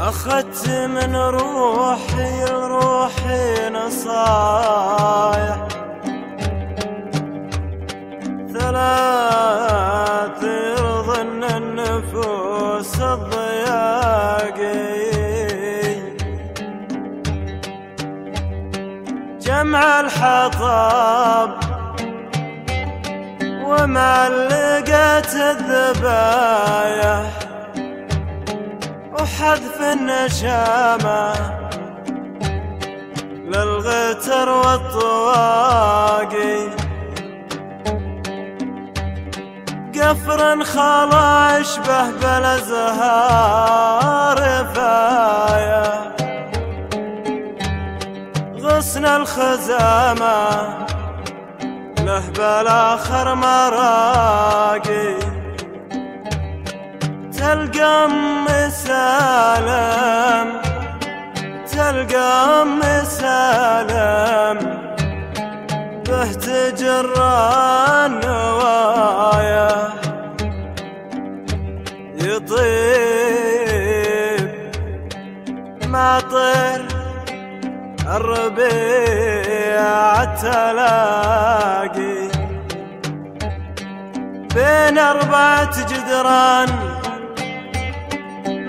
أخذت من روحي روحي نصايح. ثلاث يرضن النفوس الضياقي جمع الحطب ومعلقة الذبايح. وحذف النشامة للغتر والطواقي. قفر خلا اشبه بالازهار فايا. غصن الخزامة. له بالاخر مراقي. تلقى ام سالم به تجر النوايا يطيب مطر الربيع تلاقي. بين أربعة جدران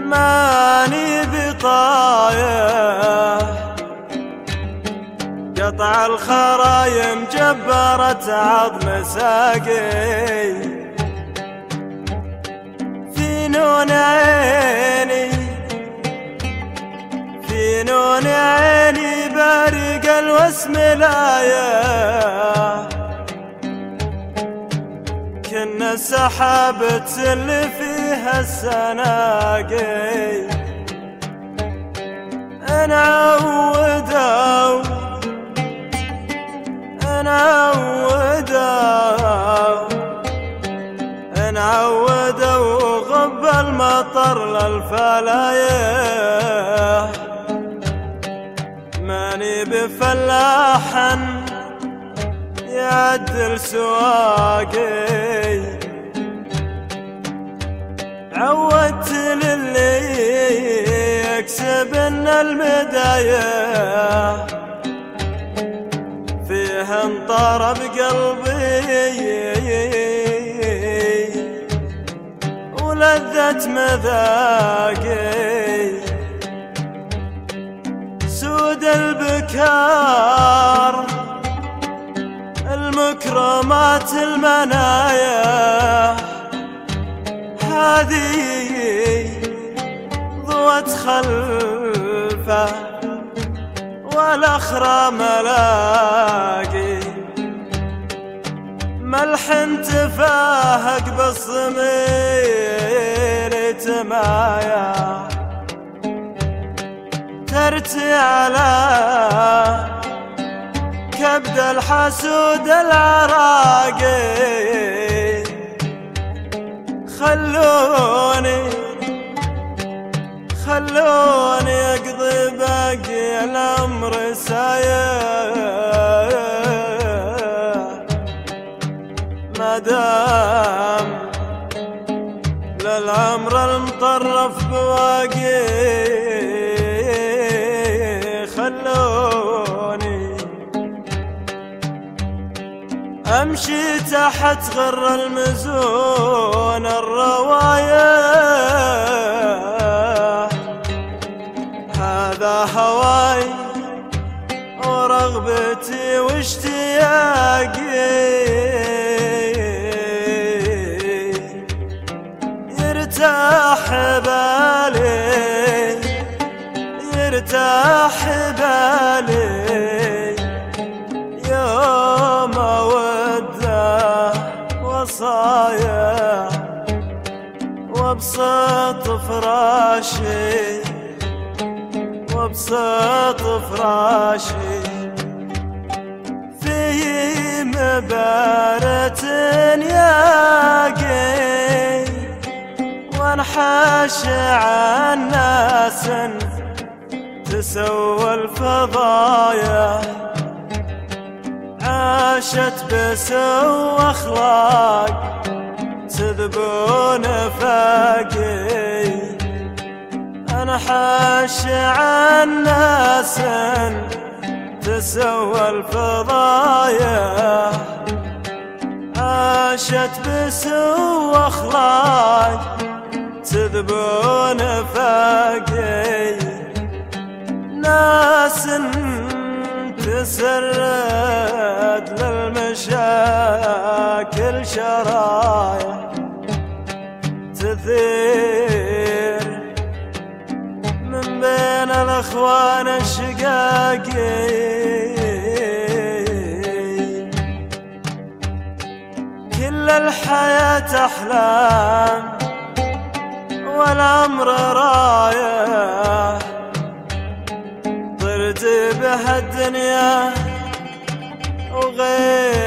ماني بطايح قطع الخرايم جبرت عظم ساقي. في نون عيني في نون عيني بارق الوسم لايه كنا السحاب تسل فيها السناقي. انعودوا انعودوا انعودوا غب المطر للفلايح ماني بفلاحا يعدل سواقي. عودت للي يكسب إن فيه انطر بقلبي. ولذة مذاقي. سود البكار. المكرمات المنايا. هذه ضوت خلفه. والأخرى ملاقي ملح تفاهق بالصمير تمايا. ترتي على كبد الحسود العراقي خلوني خلوني أقضي باقي الامر سايح دام للعمر المطرف بواقي أمشي تحت غر المزون الرواية هذا هواي ورغبتي واشتياقي يرتاح بالي وصايا وابسط فراشي وابسط فراشي. فيه مبارة ياقي وانحاش عن ناس تسوى الفضايا. عاشت بسو أخلاق تذبون فاقي تنحش عن ناس تسوى الفضايا. عاشت بسوء أخلاق تذبون فاقي ناس تسرد للمشاكل شرايح تثير. من بين الأخوان الشقاقين كل الحياة أحلام. الدنيا وغير